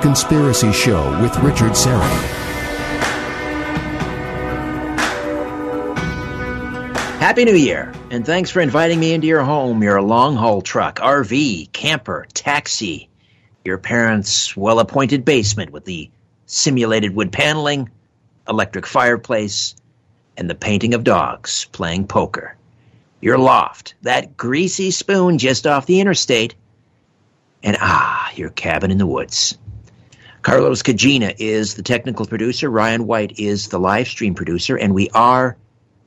Conspiracy Show with Richard Syrett. Happy New Year, and thanks for inviting me into your home, your long haul truck, RV, camper, taxi, your parents' well appointed basement with the simulated wood paneling, electric fireplace, and the painting of dogs playing poker. Your loft, that greasy spoon just off the interstate, and ah, your cabin in the woods. Carlos Cagina is the technical producer. Ryan White is the live stream producer, and we are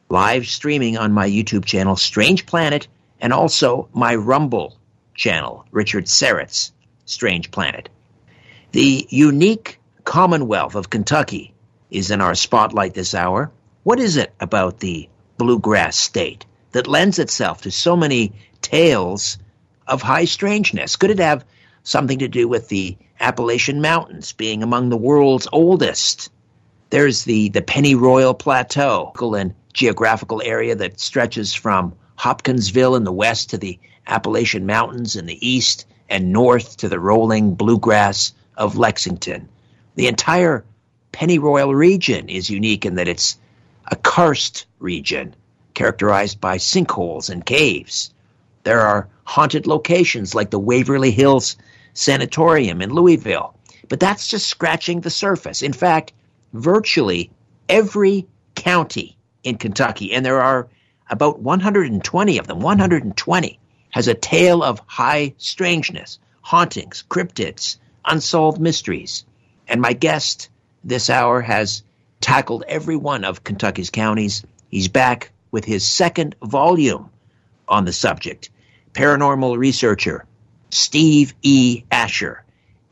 live streaming on my YouTube channel, Strange Planet, and also my Rumble channel, Richard Syrett's Strange Planet. The unique Commonwealth of Kentucky is in our spotlight this hour. What is it about the bluegrass state that lends itself to so many tales of high strangeness? Could it have something to do with the Appalachian Mountains being among the world's oldest? There's the, the Pennyroyal Plateau, an geographical area that stretches from Hopkinsville in the west to the Appalachian Mountains in the east and north to the rolling bluegrass of Lexington. The entire Pennyroyal region is unique in that it's a karst region characterized by sinkholes and caves. There are haunted locations like the Waverly Hills Sanatorium in Louisville, but that's just scratching the surface. In fact, virtually every county in Kentucky, and there are about 120 of them, 120, has a tale of high strangeness, hauntings, cryptids, unsolved mysteries. And my guest this hour has tackled every one of Kentucky's counties. He's back with his second volume on the subject. Paranormal researcher Steve E. Asher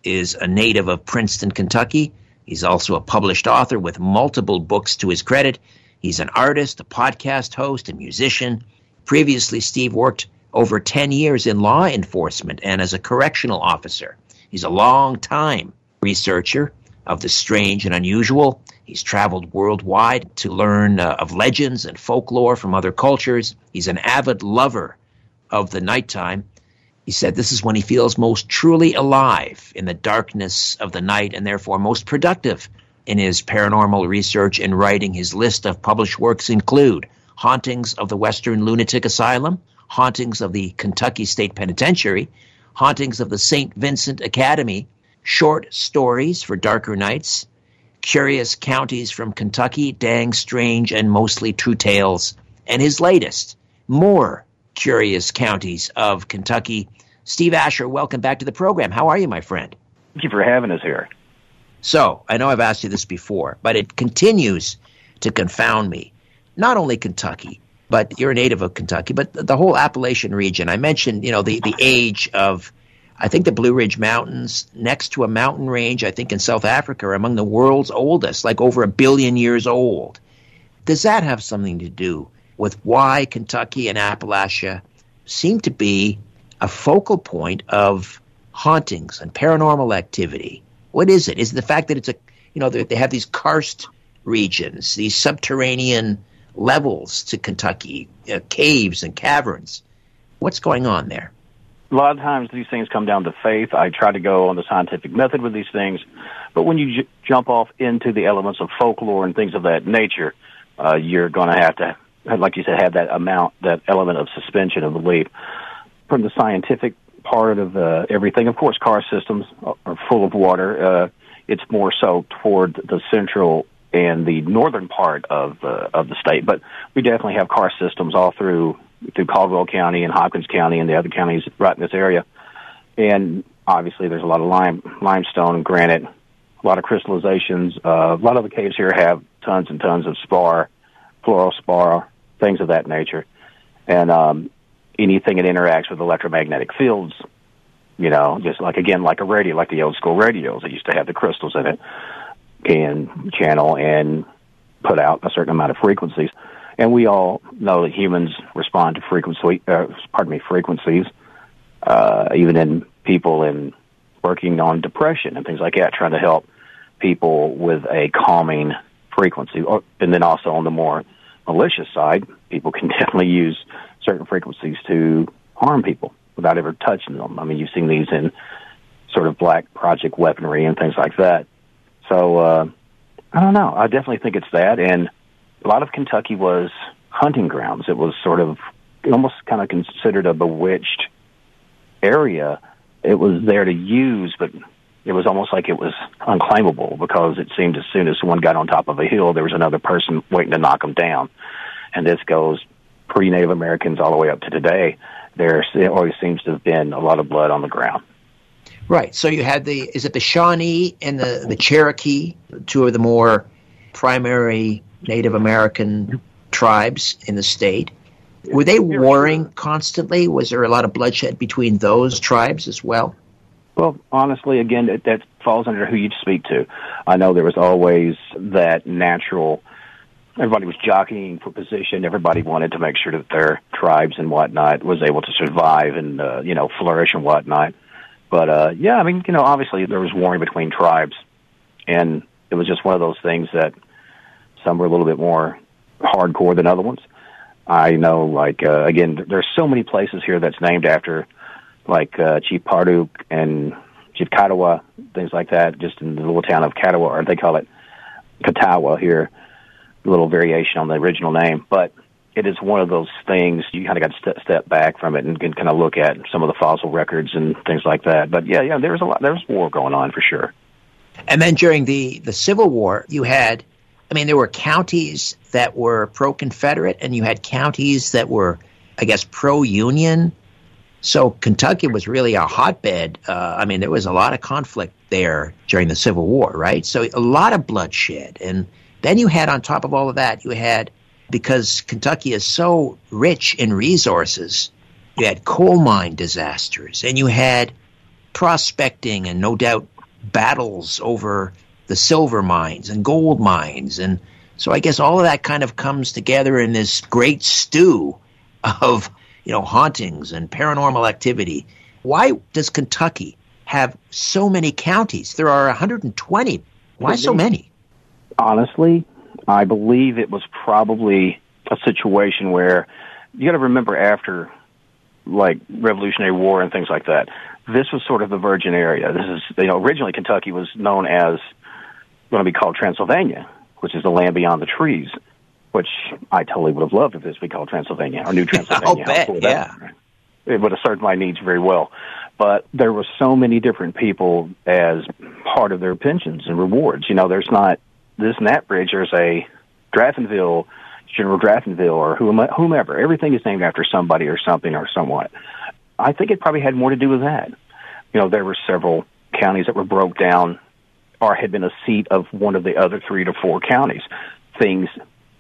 is a native of Princeton, Kentucky. He's also a published author with multiple books to his credit. He's an artist, a podcast host, a musician. Previously, Steve worked over 10 years in law enforcement and as a correctional officer. He's a long time researcher of the strange and unusual. He's traveled worldwide to learn uh, of legends and folklore from other cultures. He's an avid lover of the nighttime. He said this is when he feels most truly alive in the darkness of the night and therefore most productive in his paranormal research and writing. His list of published works include Hauntings of the Western Lunatic Asylum, Hauntings of the Kentucky State Penitentiary, Hauntings of the St. Vincent Academy, short stories for darker nights, curious counties from Kentucky, dang strange and mostly true tales, and his latest, more curious counties of Kentucky. Steve Asher, welcome back to the program. How are you, my friend? Thank you for having us here. So, I know I've asked you this before, but it continues to confound me. Not only Kentucky, but you're a native of Kentucky, but the whole Appalachian region. I mentioned, you know, the, the age of I think the Blue Ridge Mountains, next to a mountain range, I think in South Africa, are among the world's oldest, like over a billion years old. Does that have something to do with why Kentucky and Appalachia seem to be a focal point of hauntings and paranormal activity? What is it? Is it the fact that it's a, you know, they have these karst regions, these subterranean levels to Kentucky, uh, caves and caverns? What's going on there? A lot of times these things come down to faith. I try to go on the scientific method with these things, but when you j- jump off into the elements of folklore and things of that nature, uh, you're going to have to, like you said, have that amount, that element of suspension of belief. From the scientific part of uh, everything, of course, karst systems are full of water. Uh, it's more so toward the central and the northern part of uh, of the state, but we definitely have karst systems all through through Caldwell County and Hopkins County and the other counties right in this area. And obviously, there's a lot of lime, limestone and granite, a lot of crystallizations. Uh, a lot of the caves here have tons and tons of spar, fluorospar, things of that nature, and um, anything that interacts with electromagnetic fields. You know, just like again, like a radio, like the old school radios that used to have the crystals in it, can channel and put out a certain amount of frequencies. And we all know that humans respond to frequency, uh, pardon me, frequencies, uh, even in people in working on depression and things like that, trying to help people with a calming frequency. Or, and then also on the more malicious side, people can definitely use certain frequencies to harm people without ever touching them. I mean, you've seen these in sort of black project weaponry and things like that. So uh, I don't know. I definitely think it's that, and a lot of Kentucky was hunting grounds. It was sort of almost kind of considered a bewitched area. It was there to use, but it was almost like it was unclaimable because it seemed as soon as someone got on top of a hill, there was another person waiting to knock them down. And this goes pre-Native Americans all the way up to today. There always seems to have been a lot of blood on the ground. Right. So you had the is it the Shawnee and the the Cherokee, two of the more primary Native American tribes in the state. Were they warring constantly? Was there a lot of bloodshed between those tribes as well? Well, honestly, again, that, that falls under who you speak to. I know there was always that natural. Everybody was jockeying for position. Everybody wanted to make sure that their tribes and whatnot was able to survive and uh, you know flourish and whatnot. But uh, yeah, I mean, you know, obviously there was warring between tribes, and it was just one of those things that some were a little bit more hardcore than other ones. I know, like uh, again, there's so many places here that's named after, like uh, Chief Paduke and Chief Katawa, things like that. Just in the little town of Kuttawa, or they call it Kuttawa here, a little variation on the original name. But it is one of those things you kind of got to step, step back from it and, kind of look at some of the fossil records and things like that. But yeah, yeah, there was a lot. There was war going on for sure. And then during the the Civil War, you had I mean, there were counties that were pro Confederate, and you had counties that were, I guess, pro Union. So Kentucky was really a hotbed. Uh, I mean, there was a lot of conflict there during the Civil War, right? So a lot of bloodshed. And then you had, on top of all of that, you had, because Kentucky is so rich in resources, you had coal mine disasters, and you had prospecting and no doubt battles over the silver mines and gold mines. And so I guess all of that kind of comes together in this great stew of, you know, hauntings and paranormal activity. Why does Kentucky have so many counties? There are 120. Why so many? Honestly, I believe it was probably a situation where you got to remember after like Revolutionary War and things like that. This was sort of the virgin area. This is, you know, originally Kentucky was known as going to be called Transylvania, which is the land beyond the trees, which I totally would have loved if this would be called Transylvania or New Transylvania. I'll bet, yeah. It would have served my needs very well. But there were so many different people as part of their pensions and rewards. You know, there's not this and that bridge. There's a Draftonville, General Draftonville, or whomever. Everything is named after somebody or something or somewhat. I think it probably had more to do with that. You know, there were several counties that were broke down or had been a seat of one of the other three to four counties. Things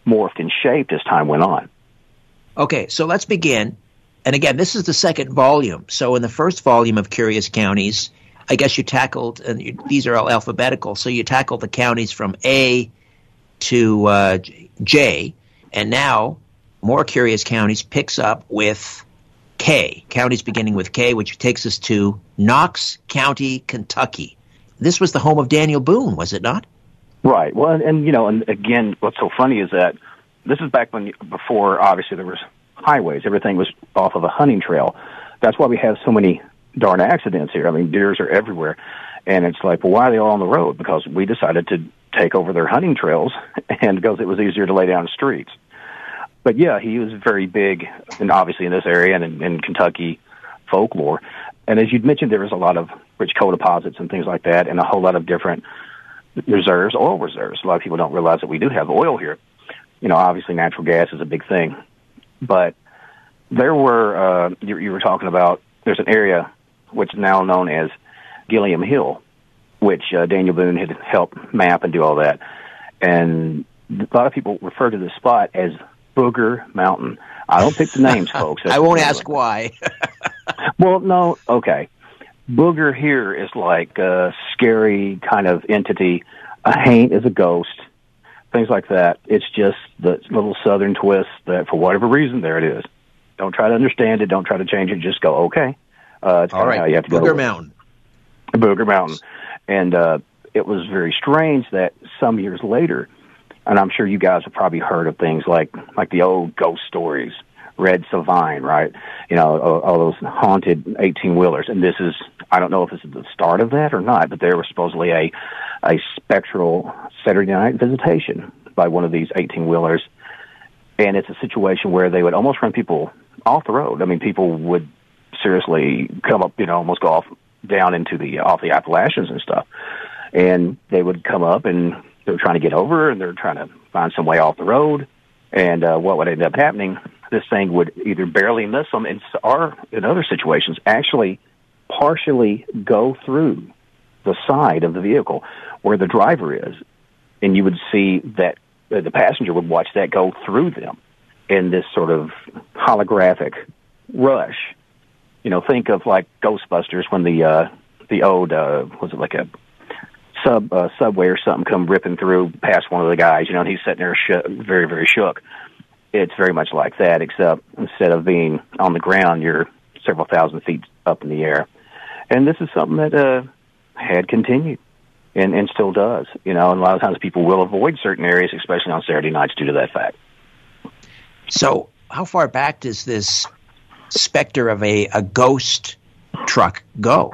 morphed and shaped as time went on. Okay, so let's begin. And again, this is the second volume. So in the first volume of Curious Counties, I guess you tackled, and you, these are all alphabetical, so you tackled the counties from A to uh, J, and now More Curious Counties picks up with K, counties beginning with K, which takes us to Knox County, Kentucky this was the home of Daniel Boone, was it not? Right. Well, and, and you know, and again, what's so funny is that this is back when before obviously there was highways. Everything was off of a hunting trail. That's why we have so many darn accidents here. I mean, deers are everywhere. And it's like, well, why are they all on the road? Because we decided to take over their hunting trails and because it was easier to lay down streets. But yeah, he was very big and obviously in this area and in, in Kentucky folklore. And as you'd mentioned, there was a lot of rich coal deposits and things like that, and a whole lot of different reserves, oil reserves. A lot of people don't realize that we do have oil here. You know, obviously natural gas is a big thing, but there were uh, you, you were talking about. There's an area which is now known as Gilliam Hill, which uh, Daniel Boone had helped map and do all that. And a lot of people refer to this spot as Booger Mountain. I don't pick the names, folks. I won't ask why. well, no, okay booger here is like a scary kind of entity. A haint is a ghost, things like that. It's just the little southern twist that, for whatever reason, there it is. Don't try to understand it. Don't try to change it. Just go, okay. Uh, it's All right. how you have to go. Booger go. Mountain. Booger Mountain. And uh, it was very strange that some years later, and I'm sure you guys have probably heard of things like like the old ghost stories Red Sovine, right? You know, all, all those haunted 18 wheelers. And this is I don't know if this is the start of that or not, but there was supposedly a a spectral Saturday night visitation by one of these 18 wheelers. And it's a situation where they would almost run people off the road. I mean, people would seriously come up, you know, almost go off down into the off the Appalachians and stuff. And they would come up and they were trying to get over and they're trying to find some way off the road. And uh, what would end up happening? This thing would either barely miss them, and or in other situations, actually partially go through the side of the vehicle where the driver is, and you would see that uh, the passenger would watch that go through them in this sort of holographic rush. You know, think of like Ghostbusters when the uh, the old uh, was it like a sub uh, subway or something come ripping through past one of the guys, you know, and he's sitting there sh- very very shook. It's very much like that, except instead of being on the ground, you're several thousand feet up in the air. And this is something that uh, had continued and, and still does. You know, and a lot of times people will avoid certain areas, especially on Saturday nights, due to that fact. So, how far back does this specter of a, a ghost truck go?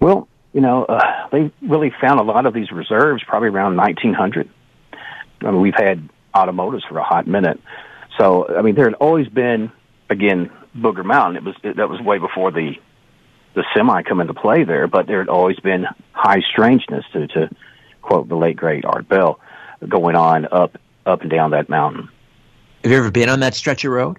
Well, you know, uh, they really found a lot of these reserves probably around 1900. I mean, we've had automotives for a hot minute. So, I mean, there had always been, again, Booger Mountain. It was it, that was way before the the semi come into play there, but there had always been high strangeness to, to quote the late great Art Bell going on up up and down that mountain. Have you ever been on that stretch of road?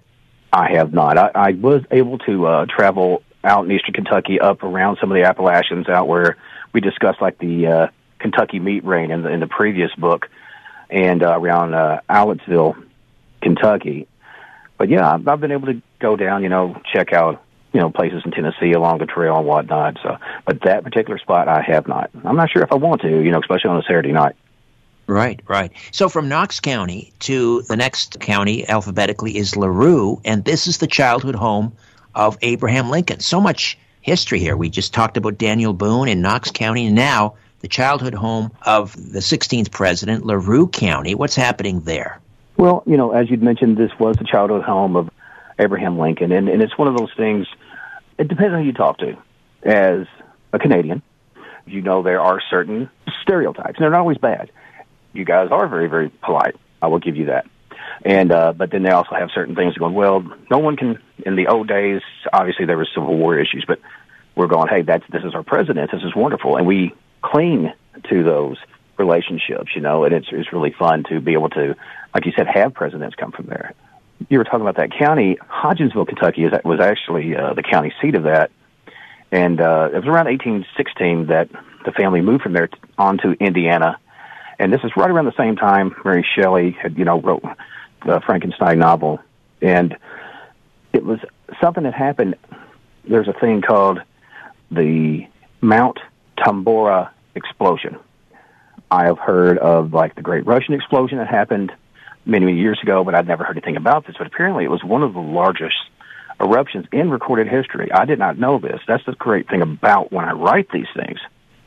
I have not. I, I was able to uh, travel out in eastern Kentucky, up around some of the Appalachians, out where we discussed like the uh, Kentucky meat rain in the in the previous book, and uh, around uh, Alectville, Kentucky. But yeah, I've, I've been able to go down, you know, check out you know, places in Tennessee along the trail and whatnot. So, but that particular spot, I have not. I'm not sure if I want to, you know, especially on a Saturday night. Right, right. So from Knox County to the next county alphabetically is LaRue, and this is the childhood home of Abraham Lincoln. So much history here. We just talked about Daniel Boone in Knox County, and now the childhood home of the 16th president, LaRue County. What's happening there? Well, you know, as you'd mentioned, this was the childhood home of Abraham Lincoln. And, and it's one of those things, it depends on who you talk to. As a Canadian, you know there are certain stereotypes. And they're not always bad. You guys are very, very polite. I will give you that. And uh, but then they also have certain things going. Well, no one can. In the old days, obviously there were Civil War issues, but we're going. Hey, that's this is our president. This is wonderful, and we cling to those relationships. You know, and it's it's really fun to be able to, like you said, have presidents come from there you were talking about that county, Hodgenville, Kentucky, is was actually uh, the county seat of that, and uh, it was around 1816 that the family moved from there t- on to Indiana, and this is right around the same time Mary Shelley had you know wrote the Frankenstein novel, and it was something that happened. There's a thing called the Mount Tambora explosion. I have heard of like the Great Russian explosion that happened many, many years ago, but I'd never heard anything about this. But apparently, it was one of the largest eruptions in recorded history. I did not know this. That's the great thing about when I write these things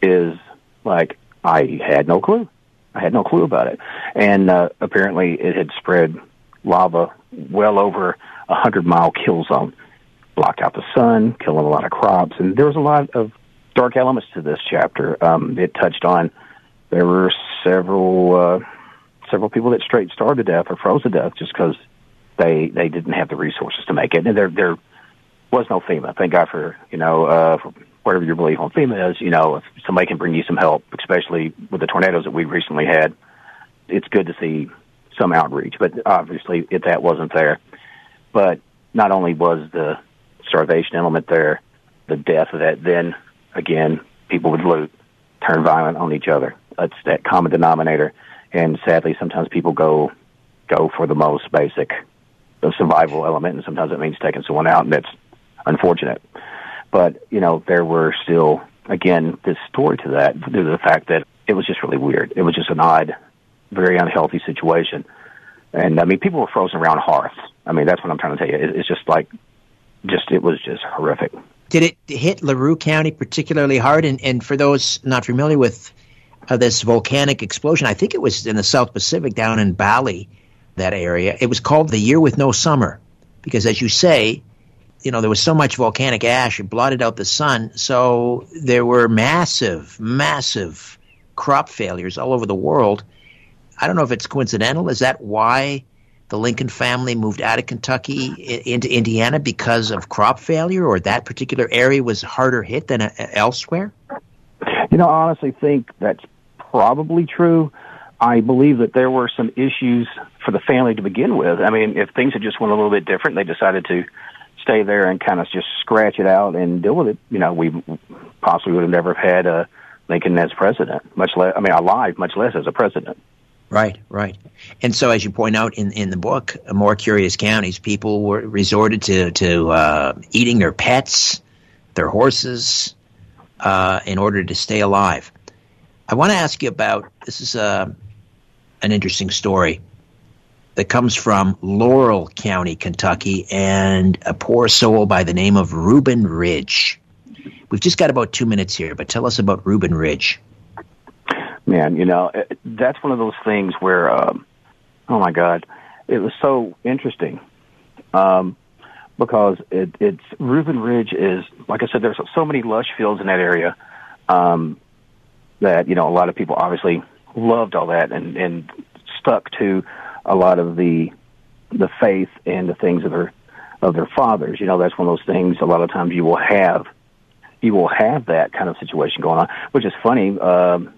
is like I had no clue. I had no clue about it, and uh, apparently it had spread lava well over a hundred mile kill zone, blocked out the sun, killing a lot of crops, and there was a lot of dark elements to this chapter. Um, it touched on there were several uh, several people that straight starved to death or froze to death just because they they didn't have the resources to make it. And there there was no FEMA. Thank God for you know uh, for whatever your belief on FEMA is. You know, if somebody can bring you some help, especially with the tornadoes that we recently had, it's good to see some outreach. But obviously, if that wasn't there, but not only was the starvation element there, the death of that, then again, people would loot, turn violent on each other. That's that common denominator and sadly, sometimes people go go for the most basic, the survival element, and sometimes it means taking someone out, and that's unfortunate. But you know, there were still again this story to that due to the fact that it was just really weird. It was just an odd, very unhealthy situation, and I mean, people were frozen around hearths. I mean, that's what I'm trying to tell you. It, It's just like, just it was just horrific. Did it hit LaRue County particularly hard? And, and for those not familiar with of this volcanic explosion. I think it was in the South Pacific down in Bali, that area. It was called the year with no summer because, as you say, you know, there was so much volcanic ash, it blotted out the sun. So there were massive, massive crop failures all over the world. I don't know if it's coincidental. Is that why the Lincoln family moved out of Kentucky into Indiana because of crop failure, or that particular area was harder hit than uh, elsewhere? You know, I honestly think that's probably true. I believe that there were some issues for the family to begin with. I mean, if things had just went a little bit different, they decided to stay there and kind of just scratch it out and deal with it. You know, we possibly would have never had a Lincoln as president, much less. I mean, alive, much less as a president. Right, right. And so, as you point out in, in the book, more curious counties, people were resorted to to uh, eating their pets, their horses, uh, in order to stay alive. I want to ask you about this is uh, an interesting story that comes from Laurel County, Kentucky, and a poor soul by the name of Reuben Ridge. We've just got about two minutes here, but tell us about Reuben Ridge. Man, you know, that's one of those things where, um, oh my God, it was so interesting. Um, because it, it's Reuben Ridge is, like I said, there's so many lush fields in that area, um, that, you know, a lot of people obviously loved all that and, and stuck to a lot of the the faith and the things of their of their fathers. You know, that's one of those things. A lot of times you will have you will have that kind of situation going on, which is funny. Um,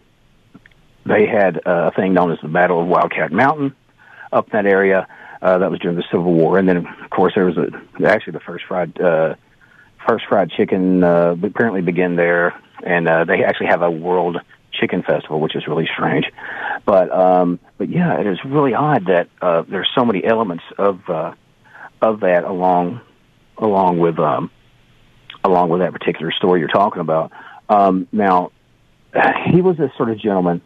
they had a thing known as the Battle of Wildcat Mountain up in that area. Uh, that was during the Civil War, and then of course there was a, actually the first fried uh, first fried chicken uh, apparently began there, and uh, they actually have a world chicken festival, which is really strange. But um, but yeah, it is really odd that uh, there's so many elements of uh, of that along along with um, along with that particular story you're talking about. Um, now, he was a sort of gentleman.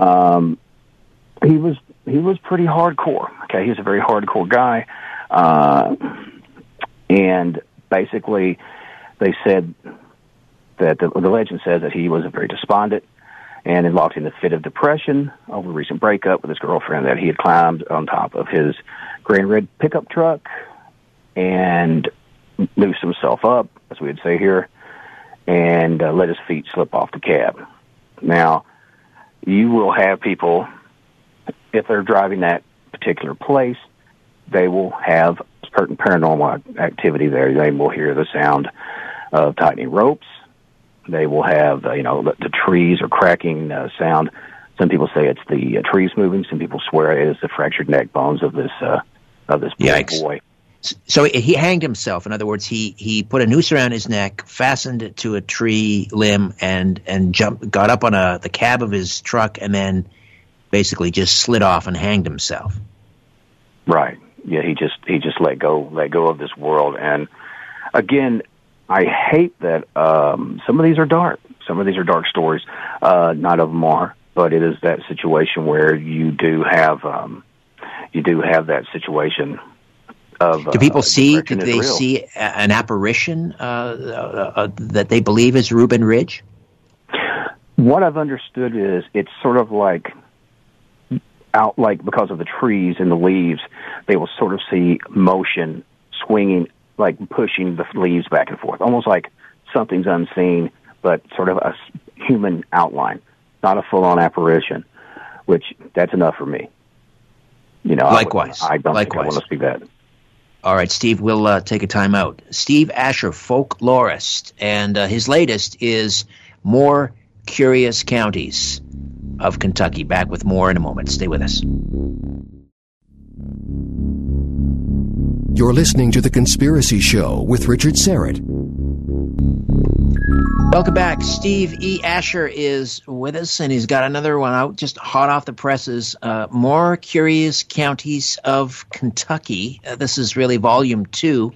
Um, he was he was pretty hardcore. Okay, he was a very hardcore guy, uh, and basically, they said that the, the legend says that he was a very despondent and locked in a fit of depression over a recent breakup with his girlfriend that he had climbed on top of his grand red pickup truck and loosed himself up, as we would say here, and uh, let his feet slip off the cab. Now, you will have people, if they're driving that particular place, they will have certain paranormal activity there. They will hear the sound of tightening ropes. They will have, uh, you know, the, the trees are cracking uh, sound. Some people say it's the uh, trees moving. Some people swear it is the fractured neck bones of this uh, of this Yikes. boy. So he hanged himself. In other words, he, he put a noose around his neck, fastened it to a tree limb, and and jumped, got up on a the cab of his truck, and then basically just slid off and hanged himself. Right. Yeah. He just he just let go let go of this world. And again, I hate that um, some of these are dark. Some of these are dark stories. Uh, not of them are, but it is that situation where you do have um, you do have that situation of, do people uh, see? Did they real. see an apparition uh, uh, uh, that they believe is Reuben Ridge? What I've understood is it's sort of like out, like because of the trees and the leaves, they will sort of see motion swinging, like pushing the leaves back and forth, almost like something's unseen, but sort of a human outline, not a full-on apparition. Which that's enough for me. You know, likewise. I, I don't likewise. want to see that. All right, Steve, we'll uh, take a time out. Steve Asher, folklorist, and uh, his latest is More Curious Counties of Kentucky. Back with more in a moment. Stay with us. You're listening to The Conspiracy Show with Richard Syrett. Welcome back. Steve E. Asher is with us, and he's got another one out just hot off the presses. Uh, More Curious Counties of Kentucky. Uh, this is really volume two.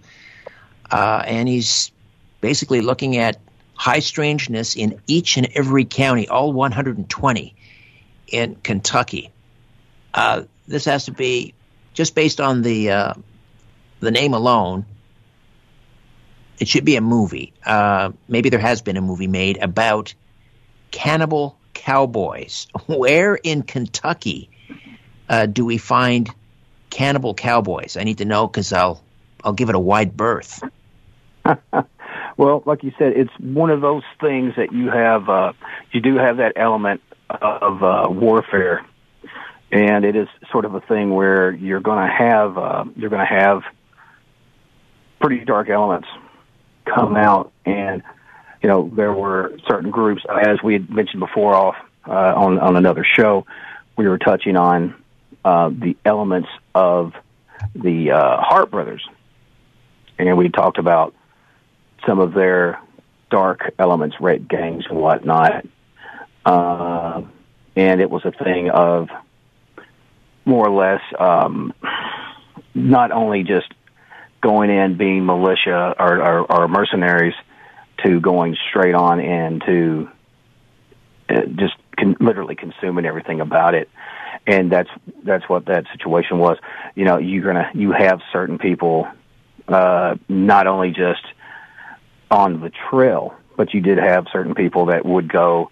Uh, and he's basically looking at high strangeness in each and every county, all 120 in Kentucky. Uh, this has to be just based on the uh, the name alone it should be a movie. Uh, maybe there has been a movie made about cannibal cowboys. Where in Kentucky uh, do we find cannibal cowboys? I need to know because I'll I'll give it a wide berth. Well, like you said, it's one of those things that you have. Uh, you do have that element of uh, warfare, and it is sort of a thing where you're going to have uh, you're going to have pretty dark elements come out, and you know there were certain groups, as we had mentioned before, off uh, on on another show, we were touching on uh, the elements of the uh, Harpe brothers, and we talked about some of their dark elements, rape gangs and whatnot. Uh, and it was a thing of more or less um, not only just going in being militia or, or, or mercenaries to going straight on into uh, just con- literally consuming everything about it. And that's that's what that situation was. You know you're gonna you have certain people uh not only just on the trail, but you did have certain people that would go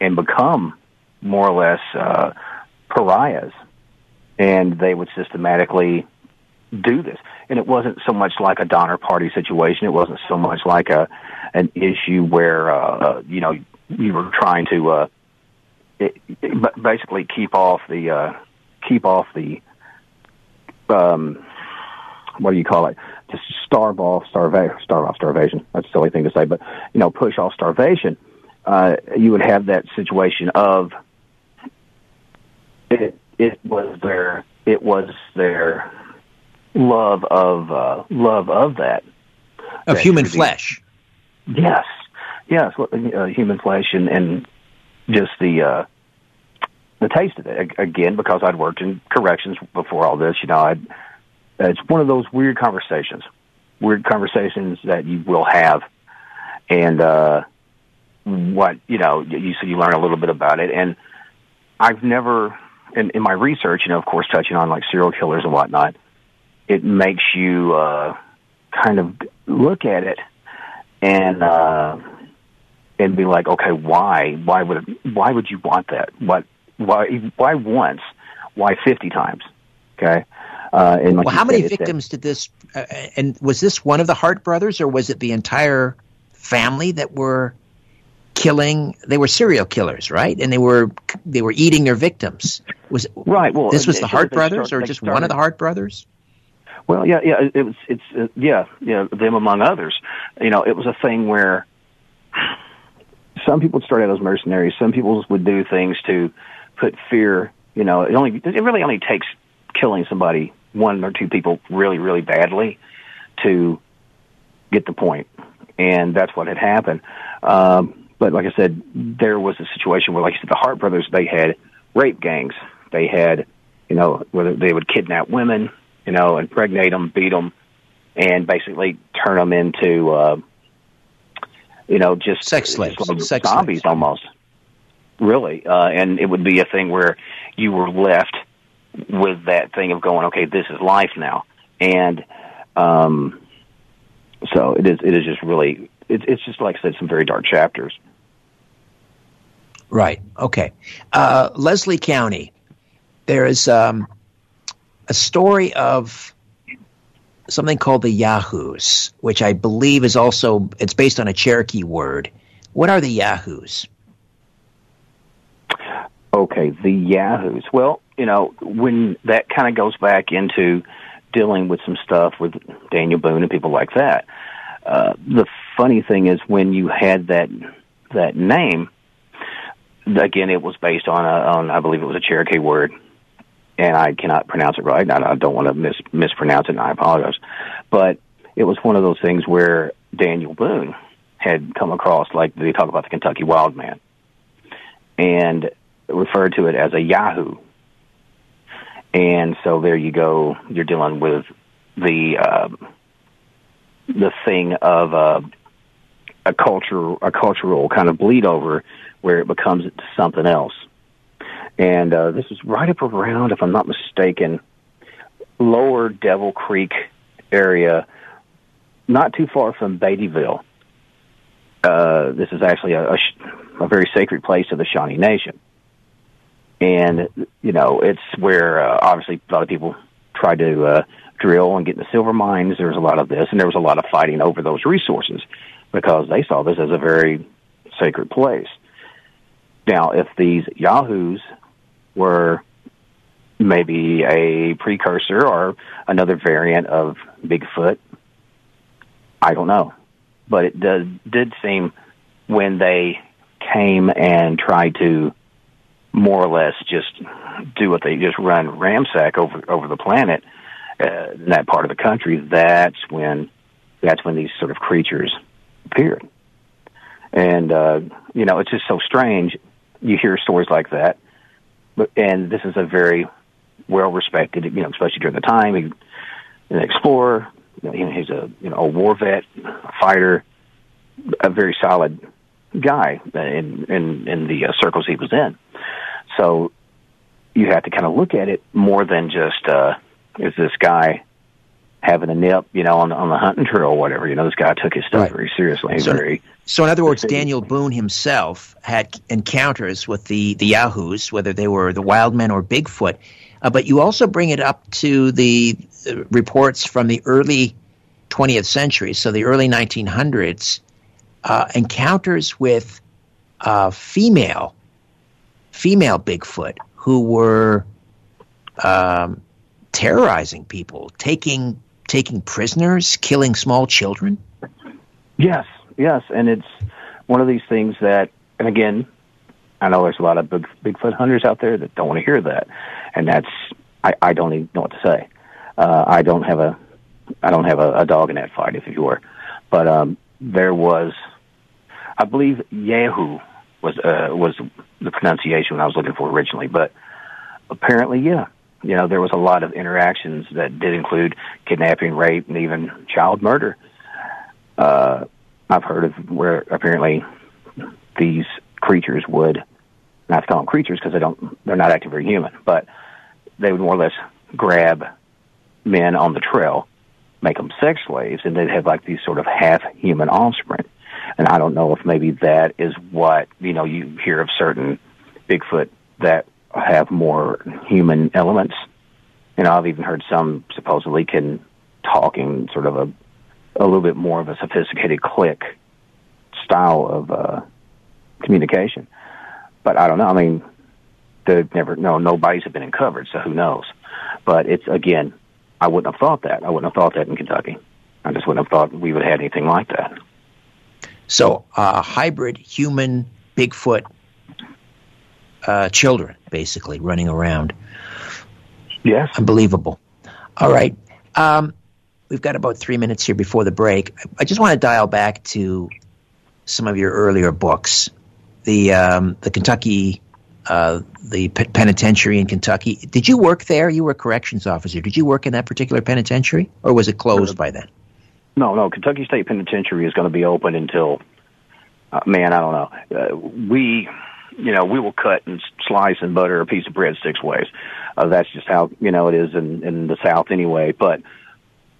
and become more or less uh, pariahs, and they would systematically do this. And it wasn't so much like a Donner Party situation. It wasn't so much like a an issue where uh, uh you know you were trying to uh, it, it basically keep off the uh, keep off the um, what do you call it? Just starve off starvation, starve off starvation. That's a silly thing to say, but you know, push off starvation. Uh, you would have that situation of it. It was their. It was their love of uh, love of that of that human flesh. Yes, yes, uh, human flesh and and just the uh, the taste of it. Again, because I'd worked in corrections before all this, you know, I'd it's one of those weird conversations, weird conversations that you will have, and uh, what you know, you said you learn a little bit about it, and I've never, in, in my research, you know, of course, touching on like serial killers and whatnot, it makes you uh, kind of look at it and uh, and be like, okay, why? Why would it, why would you want that? What? Why? Why once? Why fifty times? Okay. Uh, and like well, how many victims did this? Uh, and was this one of the Harpe brothers, or was it the entire family that were killing? They were serial killers, right? And they were they were eating their victims. Was right? Well, this was the Harpe brothers, start, or just started, one of the Harpe brothers? Well, yeah, yeah. It was. It's uh, yeah, yeah. Them among others. You know, it was a thing where some people would start out as mercenaries. Some people would do things to put fear. You know, it only it really only takes killing somebody one or two people really, really badly to get the point. And that's what had happened. Um, but like I said, there was a situation where, like I said, the Harpe brothers, they had rape gangs. They had, you know, whether they would kidnap women, you know, impregnate them, beat them, and basically turn them into, uh, you know, just sex slaves, just like sex zombies slaves. almost. Really, uh, and it would be a thing where you were left with that thing of going, okay, this is life now, and um, so it is. It is just really. It's it's just like I said, some very dark chapters. Right. Okay. Uh, Leslie County. There is um, a story of something called the Yahoos, which I believe is also it's based on a Cherokee word. What are the Yahoos? Okay, the Yahoos. Well, you know, when that kind of goes back into dealing with some stuff with Daniel Boone and people like that. Uh, the funny thing is when you had that that name, again, it was based on a, on I believe it was a Cherokee word, and I cannot pronounce it right. I, I don't want to mis, mispronounce it, and I apologize. But it was one of those things where Daniel Boone had come across, like they talk about the Kentucky Wild Man, and referred to it as a Yahoo and so there you go. You're dealing with the uh, the thing of uh, a culture, a cultural kind of bleed over, where it becomes something else. And uh, this is right up around, if I'm not mistaken, Lower Devil Creek area, not too far from Beattyville. Uh, this is actually a, a, a very sacred place of the Shawnee Nation and you know it's where uh, obviously a lot of people try to uh, drill and get the silver mines, there was a lot of this, and there was a lot of fighting over those resources because they saw this as a very sacred place. Now, if these yahoos were maybe a precursor or another variant of Bigfoot, I don't know. But it did, did seem when they came and tried to more or less just do what they just run ramsack over over the planet uh, in that part of the country. That's when that's when these sort of creatures appeared, and uh, you know it's just so strange. You hear stories like that, and this is a very well respected, you know, especially during the time. He, an explorer, you know, he's a you know a war vet, a fighter, a very solid guy in in in the uh, circles he was in. So you have to kind of look at it more than just uh, is this guy having a nip, you know, on the, on the hunting trail or whatever. You know, this guy took his stuff right. very seriously. So, very, so in other words, Daniel Boone himself had encounters with the the Yahoos, whether they were the wild men or Bigfoot. Uh, but you also bring it up to the uh, reports from the early 20th century, so the early 1900s, uh, encounters with uh, female female Bigfoot who were um, terrorizing people, taking taking prisoners, killing small children. Yes, yes, and it's one of these things that, and again, I know there's a lot of big, Bigfoot hunters out there that don't want to hear that, and that's I, I don't even know what to say. Uh, I don't have a I don't have a, a dog in that fight, if you were, but um, there was, I believe Yahoo was uh, was the pronunciation I was looking for originally, but apparently, yeah, you know, there was a lot of interactions that did include kidnapping, rape, and even child murder. Uh, I've heard of where apparently these creatures would not call them creatures because they don't they're not acting very human, but they would more or less grab men on the trail, make them sex slaves, and they'd have like these sort of half human offspring. And I don't know if maybe that is what, you know, you hear of certain Bigfoot that have more human elements. You know, I've even heard some supposedly can talk in sort of a, a little bit more of a sophisticated click style of, uh, communication. But I don't know. I mean, they've never, no, nobody's have been uncovered, so who knows? But it's, again, I wouldn't have thought that. I wouldn't have thought that in Kentucky. I just wouldn't have thought we would have had anything like that. So, uh, hybrid human Bigfoot uh, children, basically running around. Yes, unbelievable. All right, um, we've got about three minutes here before the break. I just want to dial back to some of your earlier books, the um, the Kentucky. Uh, the penitentiary in Kentucky. Did you work there? You were a corrections officer. Did you work in that particular penitentiary, or was it closed by then? No, no. Kentucky State Penitentiary is going to be open until, uh, man, I don't know. Uh, we, you know, we will cut and slice and butter a piece of bread six ways. Uh, that's just how you know it is in in the South anyway. But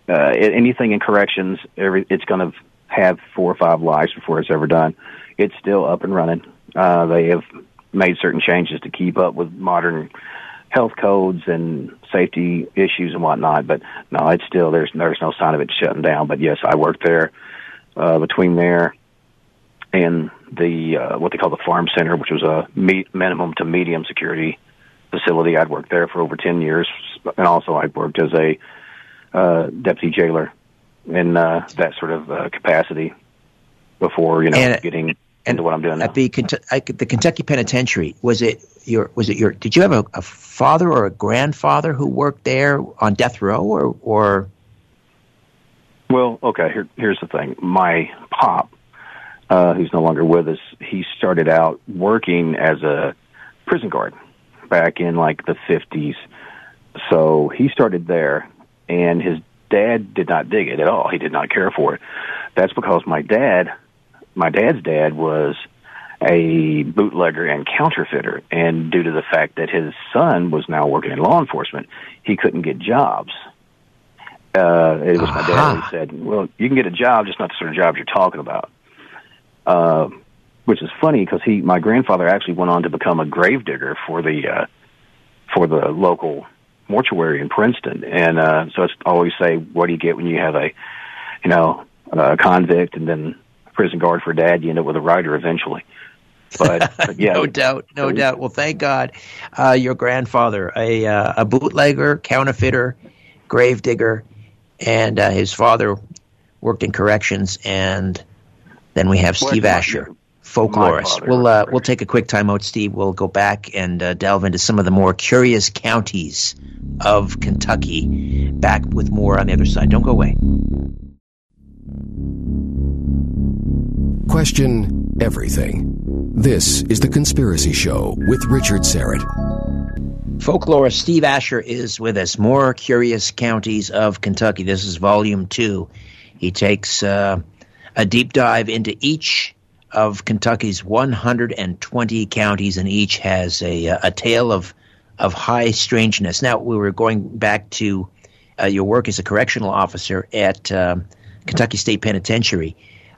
uh, anything in corrections, every it's going to have four or five lives before it's ever done. It's still up and running. Uh, they have made certain changes to keep up with modern health codes and safety issues and whatnot. But no, it's still there's there's no sign of it shutting down. But yes, I worked there uh, between there and the uh, what they call the farm center, which was a me- minimum to medium security facility. I'd worked there for over ten years, and also I'd worked as a uh, deputy jailer in uh, that sort of uh, capacity before you know and, getting into what I'm doing now. At the the Kentucky Penitentiary, was it your was it your? Did you have a, a father or a grandfather who worked there on death row, or or? Well, okay. Here, here's the thing. My pop, uh, who's no longer with us, he started out working as a prison guard back in like the 50s. So he started there, and his dad did not dig it at all. He did not care for it. That's because my dad my dad's dad was a bootlegger and counterfeiter, and due to the fact that his son was now working in law enforcement, he couldn't get jobs. Uh, it was uh-huh. my dad who said, "Well, you can get a job, just not the sort of jobs you're talking about." Uh, which is funny because he, my grandfather, actually went on to become a grave digger for the uh, for the local mortuary in Princeton, and uh, so it's always say, "What do you get when you have a, you know, a convict and then a prison guard for dad? You end up with a writer eventually." But, but yeah, no doubt, no so, doubt. Well, thank God, uh, your grandfather, a uh, a bootlegger, counterfeiter, grave digger, and uh, his father worked in corrections, and then we have Steve Asher folklorist. We'll uh, we'll take a quick time out, Steve. We'll go back and uh, delve into some of the more curious counties of Kentucky. Back with more on the other side. Don't go away. Question everything. This is the Conspiracy Show with Richard Syrett. Folklorist Steve Asher is with us. More curious counties of Kentucky. This is volume two. He takes uh, a deep dive into each of Kentucky's 120 counties, and each has a, a tale of of high strangeness. Now, we were going back to uh, your work as a correctional officer at um, Kentucky State Penitentiary.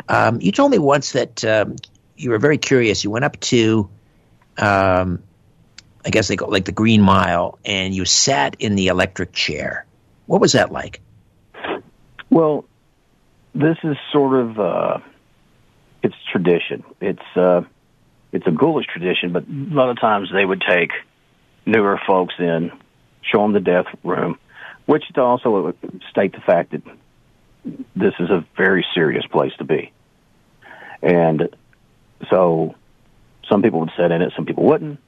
Um, you told me once that um, you were very curious. You went up to, um, I guess they call like the Green Mile, and you sat in the electric chair. What was that like? Well, this is sort of. Uh it's tradition. It's uh, it's a ghoulish tradition, but a lot of times they would take newer folks in, show them the death room, which to also state the fact that this is a very serious place to be. And so some people would sit in it, some people wouldn't.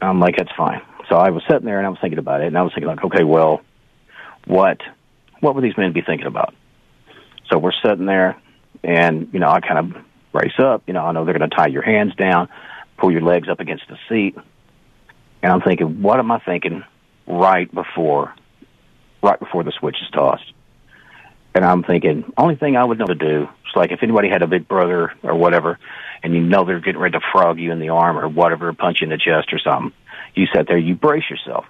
I'm like, that's fine. So I was sitting there and I was thinking about it, and I was thinking like, okay, well, what what would these men be thinking about? So we're sitting there, and, you know, I kind of brace up. You know, I know they're going to tie your hands down, pull your legs up against the seat. And I'm thinking, what am I thinking right before, right before the switch is tossed? And I'm thinking, only thing I would know to do is like if anybody had a big brother or whatever, and you know they're getting ready to frog you in the arm or whatever, punch you in the chest or something, you sit there, you brace yourself.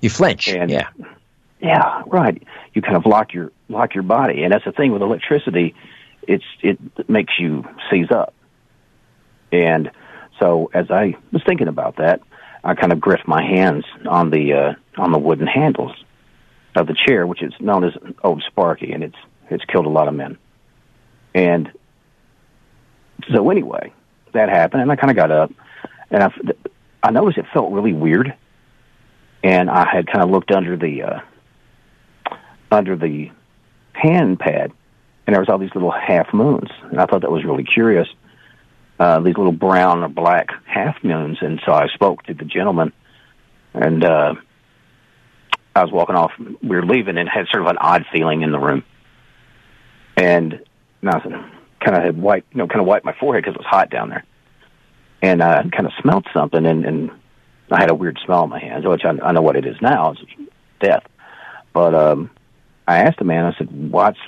You flinch. And, yeah. Yeah, right. You kind of lock your lock your body, and that's the thing with electricity it's it makes you seize up. And so as I was thinking about that, I kind of gripped my hands on the uh, on the wooden handles of the chair, which is known as Old Sparky, and it's it's killed a lot of men. And so anyway, that happened, and I kind of got up, and I I noticed it felt really weird, and I had kind of looked under the uh, under the hand pad, and there was all these little half moons, and I thought that was really curious. Uh, these little brown or black half moons, and so I spoke to the gentleman, and uh, I was walking off. We were leaving, and had sort of an odd feeling in the room, and, and I kind of had wiped, you know, kind of wiped my forehead because it was hot down there, and I kind of smelled something, and, and I had a weird smell in my hands, which I, I know what it is now. It's death, but um, I asked the man. I said, "What's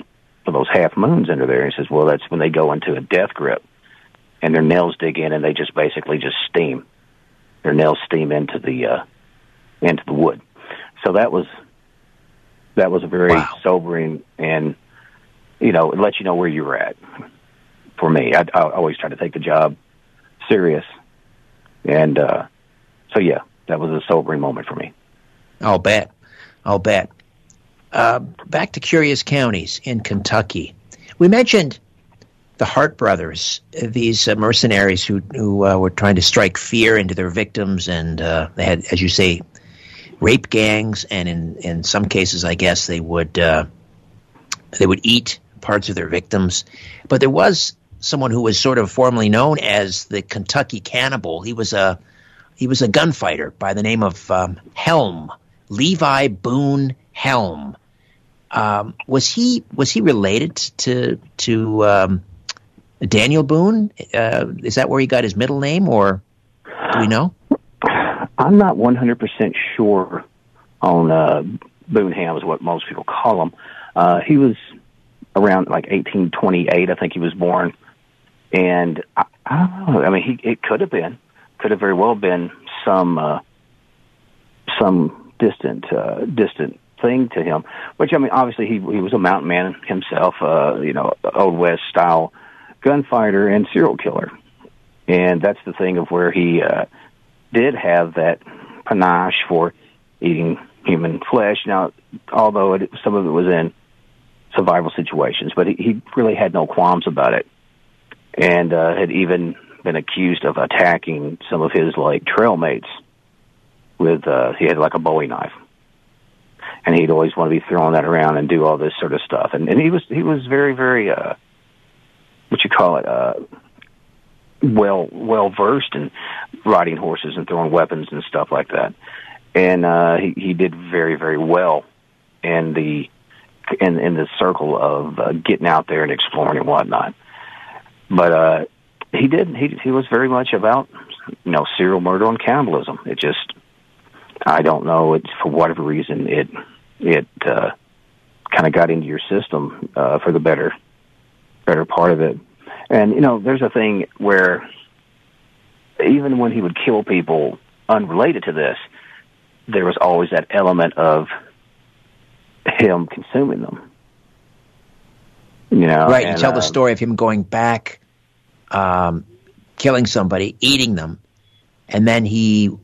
for those half moons under there. He says, well, that's when they go into a death grip and their nails dig in and they just basically just steam. Their nails steam into the, uh, into the wood. So that was, that was a very wow. sobering and, you know, it lets you know where you were at. For me, I, I always try to take the job serious. And, uh, so yeah, that was a sobering moment for me. I'll bet. I'll bet. Uh, back to curious counties in Kentucky. We mentioned the Harpe brothers, these uh, mercenaries who who uh, were trying to strike fear into their victims, and uh, they had, as you say, rape gangs, and in in some cases, I guess they would uh, they would eat parts of their victims. But there was someone who was sort of formally known as the Kentucky Cannibal. He was a he was a gunfighter by the name of um, Helm Levi Boone Helm. Um, was he was he related to to um, Daniel Boone? Uh, is that where he got his middle name, or do we know? I'm not 100 percent sure on uh, Boone Helm is what most people call him. Uh, he was around like 1828, I think he was born, and I, I don't know. I mean, he it could have been, could have very well been some uh, some distant uh, distant thing to him. Which I mean, obviously he he was a mountain man himself, uh, you know, old west style gunfighter and serial killer, and that's the thing of where he uh, did have that panache for eating human flesh. Now, although it, some of it was in survival situations, but he, he really had no qualms about it, and uh, had even been accused of attacking some of his like trail mates with uh, he had like a Bowie knife, and he'd always want to be throwing that around and do all this sort of stuff, and and he was he was very very uh, what you call it uh, well well versed in riding horses and throwing weapons and stuff like that and uh, he he did very very well in the in in the circle of uh, getting out there and exploring and whatnot. But uh, he did he he was very much about you know serial murder and cannibalism. It just I don't know it for whatever reason it it uh, kind of got into your system uh, for the better better part of it. And you know there's a thing where even when he would kill people unrelated to this, there was always that element of him consuming them. You know, right? And, you tell the uh, story of him going back, um, killing somebody, eating them, and then he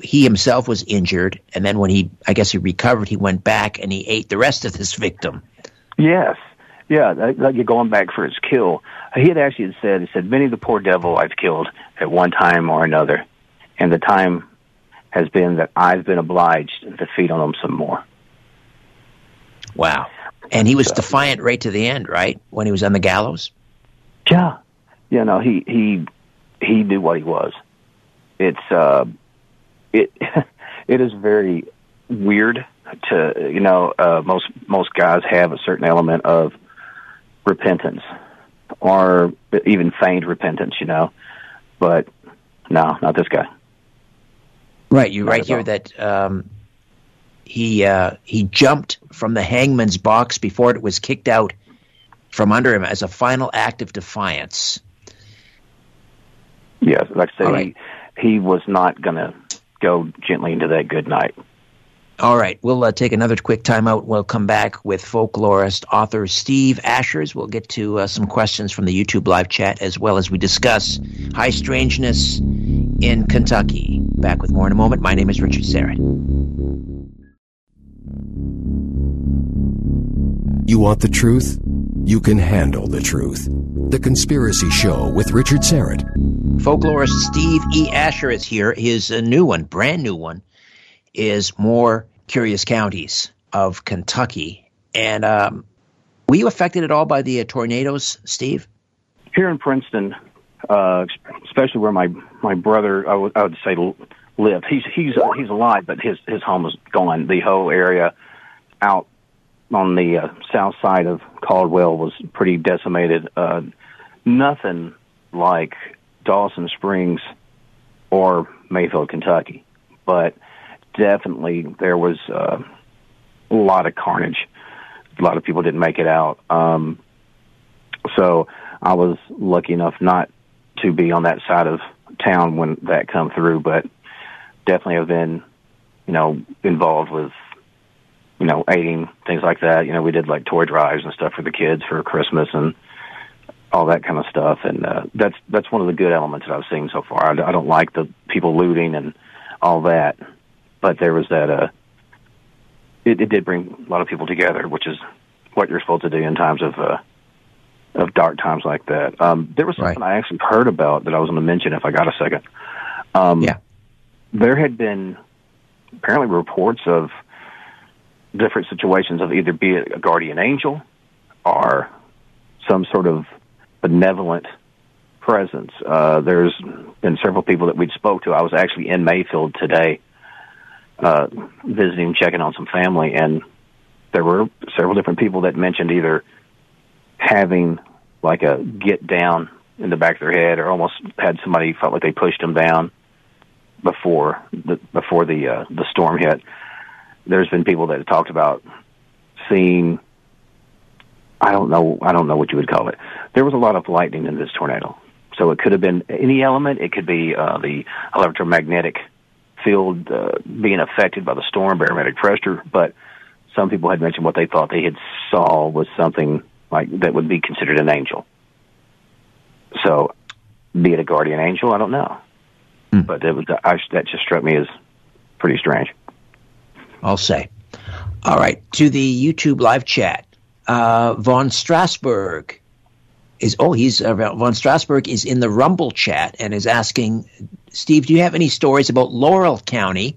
he himself was injured, and then when he, I guess, he recovered, he went back and he ate the rest of this victim. Yes, yeah, like you're going back for his kill. He had actually said, he said, many of the poor devil I've killed at one time or another, and the time has been that I've been obliged to feed on them some more. Wow. And he was so, defiant right to the end, right? When he was on the gallows? Yeah. you know he he he knew what he was. It's uh it it is very weird to you know, uh most most guys have a certain element of repentance or even feigned repentance, you know. But no, not this guy. Right, you write here that um, he uh, he jumped from the hangman's box before it was kicked out from under him as a final act of defiance. Yes, like I say, right. he, he was not going to go gently into that good night. All right, we'll uh, take another quick timeout. We'll come back with folklorist author Steve Ashers. We'll get to uh, some questions from the YouTube live chat as well as we discuss high strangeness in Kentucky. Back with more in a moment. My name is Richard Syrett. You want the truth? You can handle the truth. The Conspiracy Show with Richard Syrett. Folklorist Steve E. Asher is here. His uh, new one, brand new one, is More Curious Counties of Kentucky. And um, were you affected at all by the uh, tornadoes, Steve? Here in Princeton, uh, especially where my my brother, I would, say, lived. He's he's he's alive, but his his home is gone. The whole area out on the uh, south side of Caldwell was pretty decimated. Uh, nothing like Dawson Springs or Mayfield, Kentucky, but definitely there was uh, a lot of carnage. A lot of people didn't make it out. Um, so I was lucky enough not to be on that side of town when that come through, but definitely have been, you know, involved with, you know, aiding things like that. You know, we did like toy drives and stuff for the kids for Christmas and all that kind of stuff. And uh, that's that's one of the good elements that I've seen so far. I, I don't like the people looting and all that, but there was that. Uh, it, it did bring a lot of people together, which is what you're supposed to do in times of uh, of dark times like that. Um, there was something right. I actually heard about that I was going to mention if I got a second. Um, yeah, there had been apparently reports of different situations of either be a guardian angel or some sort of benevolent presence. Uh, there's been several people that we'd spoke to. I was actually in Mayfield today, uh, visiting, checking on some family, and there were several different people that mentioned either having like a get down in the back of their head, or almost had somebody felt like they pushed them down before the before the uh, the storm hit. There's been people that have talked about seeing. I don't know. I don't know what you would call it. There was a lot of lightning in this tornado, so it could have been any element. It could be uh, the electromagnetic field uh, being affected by the storm, barometric pressure. But some people had mentioned what they thought they had saw was something like that would be considered an angel. So, be it a guardian angel, I don't know, mm. but it was I, that just struck me as pretty strange. I'll say. All right, to the YouTube live chat. Uh, von Strasberg is oh he's uh, von Strasberg is in the Rumble chat and is asking Steve, do you have any stories about Laurel County?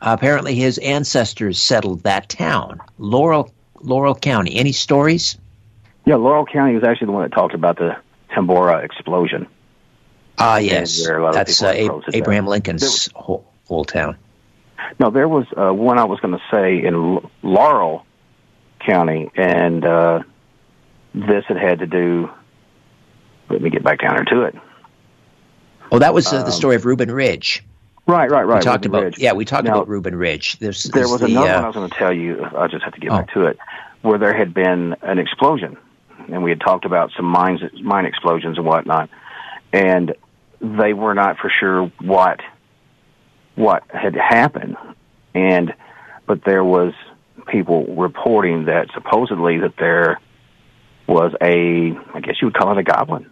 Uh, apparently, his ancestors settled that town, Laurel Laurel County. Any stories? Yeah, Laurel County was actually the one that talked about the Tambora explosion. Ah, yes, that's uh, Abraham Lincoln's whole, whole town. No, there was uh, one I was going to say in Laurel County, and uh, this had had to do. Let me get back down here to it. Oh, that was uh, the um, story of Reuben Ridge. Right, right, right. We talked Reuben about Ridge. yeah, we talked now, about Reuben Ridge. There's, there was the, another uh, one I was going to tell you. I just have to get oh. back to it, where there had been an explosion, and we had talked about some mines, mine explosions and whatnot, and they were not for sure what what had happened, and but there was people reporting that supposedly that there was a, I guess you would call it a goblin,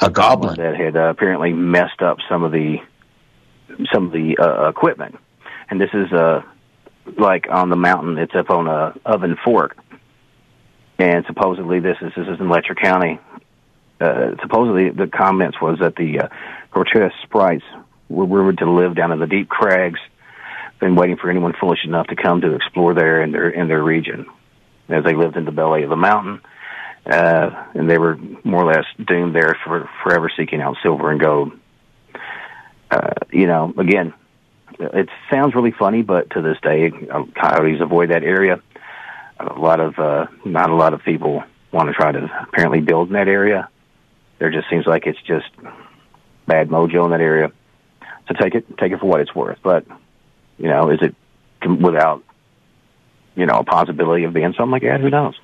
a goblin that had uh, apparently messed up some of the some of the uh, equipment, and this is uh like on the mountain. It's up on a Oven Fork, and supposedly this is this is in Letcher County. Uh, supposedly the comments was that the uh, grotesque sprites were rumored to live down in the deep crags, been waiting for anyone foolish enough to come to explore there in their in their region. As they lived in the belly of the mountain, uh, and they were more or less doomed there for forever seeking out silver and gold. Uh, you know, again, it sounds really funny, but to this day, uh, coyotes avoid that area. A lot of uh, not a lot of people want to try to apparently build in that area. There just seems like it's just bad mojo in that area. So take it take it for what it's worth. But you know, is it without you know a possibility of being something like that? Who knows?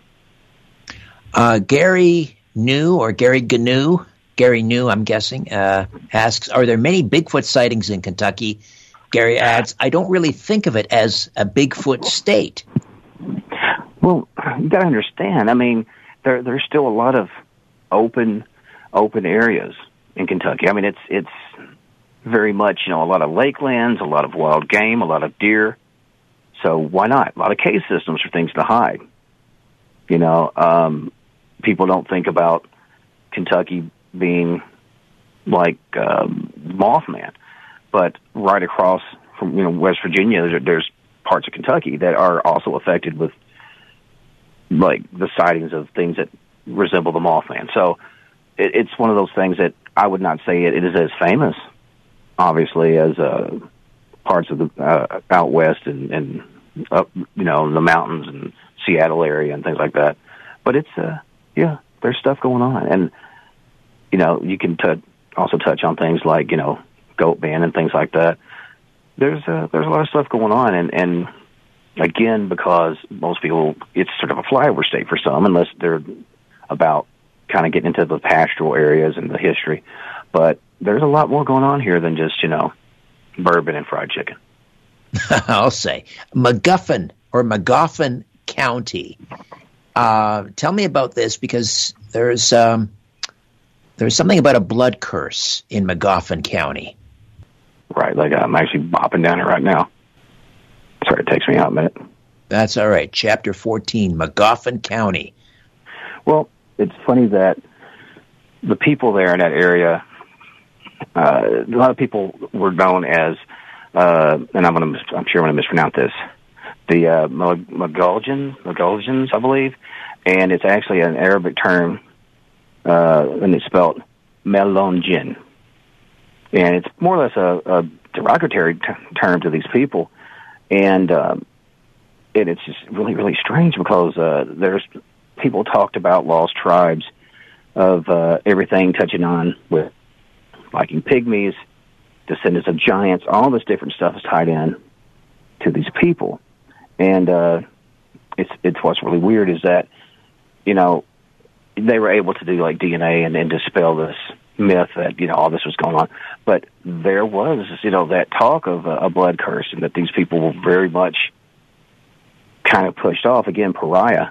Uh, Gary New or Gary Gnu, Gary New, I'm guessing, uh, asks, "Are there many Bigfoot sightings in Kentucky?" Gary adds, "I don't really think of it as a Bigfoot state." Well, you got to understand. I mean, there there's still a lot of open open areas in Kentucky. I mean, it's it's very much, you know, a lot of lakelands, a lot of wild game, a lot of deer. So why not? A lot of cave systems for things to hide. You know, um, people don't think about Kentucky being like um, Mothman, but right across from you know West Virginia, there's, there's parts of Kentucky that are also affected with like the sightings of things that resemble the Mothman. So it, it's one of those things that I would not say it, it is as famous obviously as uh, parts of the uh, out west and, and up, you know, the mountains and Seattle area and things like that. But it's uh, yeah, there's stuff going on, and you know, you can t- also touch on things like you know, goat band and things like that. There's uh, there's a lot of stuff going on, and and again, because most people, it's sort of a flyover state for some, unless they're about kind of getting into the pastoral areas and the history. But there's a lot more going on here than just you know bourbon and fried chicken. I'll say McGuffin or Magoffin County. Uh, tell me about this because there's um, there's something about a blood curse in Magoffin County. Right, like I'm actually bopping down it right now. Sorry, it takes me out a minute. That's all right. Chapter 14, Magoffin County. Well, it's funny that the people there in that area uh, a lot of people were known as, uh, and I'm going to, I'm sure I'm going to mispronounce this, the uh, Magulgans, I believe, and it's actually an Arabic term, uh, and it's spelled Melungeon, and it's more or less a, a derogatory t- term to these people, and uh, and it's just really really strange because uh, there's people talked about lost tribes of uh, everything touching on with Viking pygmies, descendants of giants, all this different stuff is tied in to these people. And uh, it's it's what's really weird is that you know they were able to do like DNA and then dispel this myth that you know all this was going on, but there was you know that talk of a, a blood curse and that these people were very much kind of pushed off. Again pariah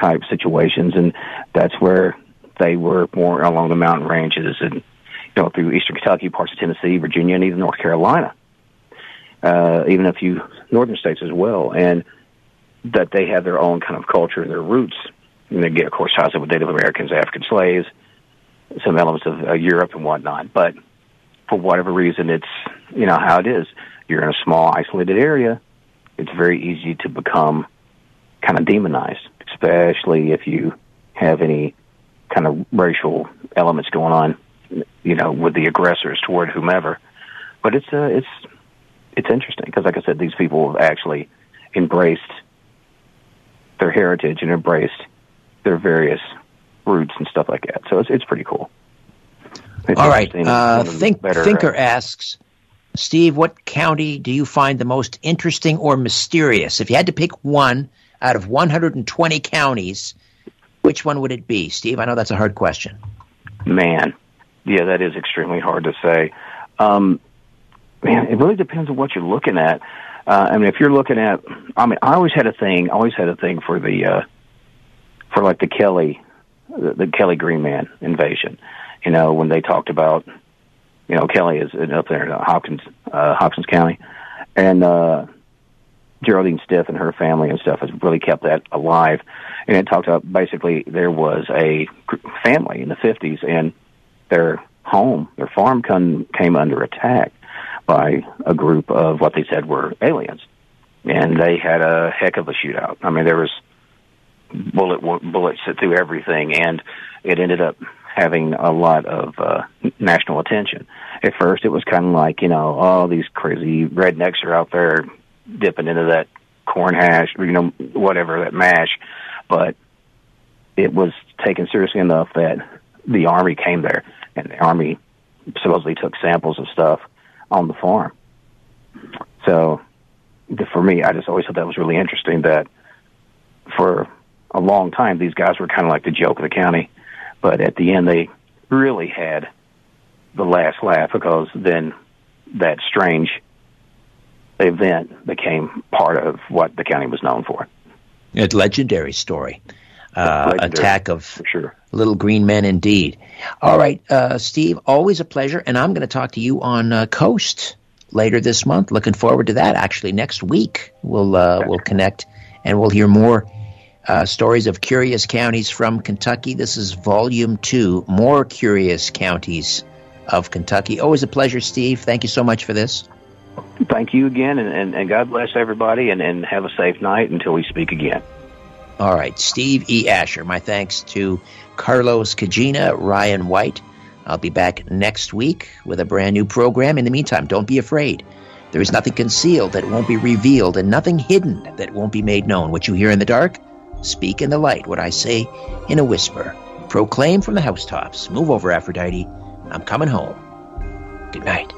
type situations, and that's where they were more along the mountain ranges and you know, through eastern Kentucky, parts of Tennessee, Virginia, and even North Carolina. uh, even a few northern states as well, and that they have their own kind of culture and their roots. And they get, of course, ties up with Native Americans, African slaves, some elements of uh, Europe and whatnot. But for whatever reason, it's you know how it is. You're in a small, isolated area. It's very easy to become kind of demonized, especially if you have any kind of racial elements going on, you know, with the aggressors toward whomever. But it's uh, it's it's interesting because, like I said, these people have actually embraced their heritage and embraced their various roots and stuff like that. So it's it's pretty cool. It's All right, uh, Think, better, Thinker uh, asks, Steve, what county do you find the most interesting or mysterious? If you had to pick one out of 120 counties, which one would it be, Steve? I know that's a hard question. Man, yeah, that is extremely hard to say. Um, man, it really depends on what you're looking at. Uh, I mean, if you're looking at, I mean, I always had a thing, always had a thing for the, uh, for like the Kelly, the, the Kelly Green Man invasion. You know, when they talked about, you know, Kelly is up there in Hopkins, uh, Hopkins County, and uh, Geraldine Stith and her family and stuff has really kept that alive. And it talked about basically there was a family in the 50s and their home, their farm come, came under attack by a group of what they said were aliens. And they had a heck of a shootout. I mean, there was bullet bullets through everything, and it ended up having a lot of uh, national attention. At first, it was kind of like you know, all these crazy rednecks are out there dipping into that corn hash, you know, whatever that mash, but it was taken seriously enough that the army came there, and the army supposedly took samples of stuff on the farm. So, for me, I just always thought that was really interesting. That for a long time, these guys were kind of like the joke of the county, but at the end, they really had the last laugh because then that strange event became part of what the county was known for. It's a legendary story. Uh, attack of sure. little green men, indeed. All right, uh, Steve, always a pleasure. And I'm going to talk to you on uh, Coast later this month. Looking forward to that. Actually, next week we'll uh, we'll connect and we'll hear more uh, stories of curious counties from Kentucky. This is Volume Two. More curious counties of Kentucky. Always a pleasure, Steve. Thank you so much for this. Thank you again, and, and, and God bless everybody, and, and have a safe night until we speak again. All right, Steve E. Asher. My thanks to Carlos Cagina, Ryan White. I'll be back next week with a brand new program. In the meantime, don't be afraid. There is nothing concealed that won't be revealed, and nothing hidden that won't be made known. What you hear in the dark, speak in the light. What I say in a whisper, proclaim from the housetops. Move over, Aphrodite. I'm coming home. Good night.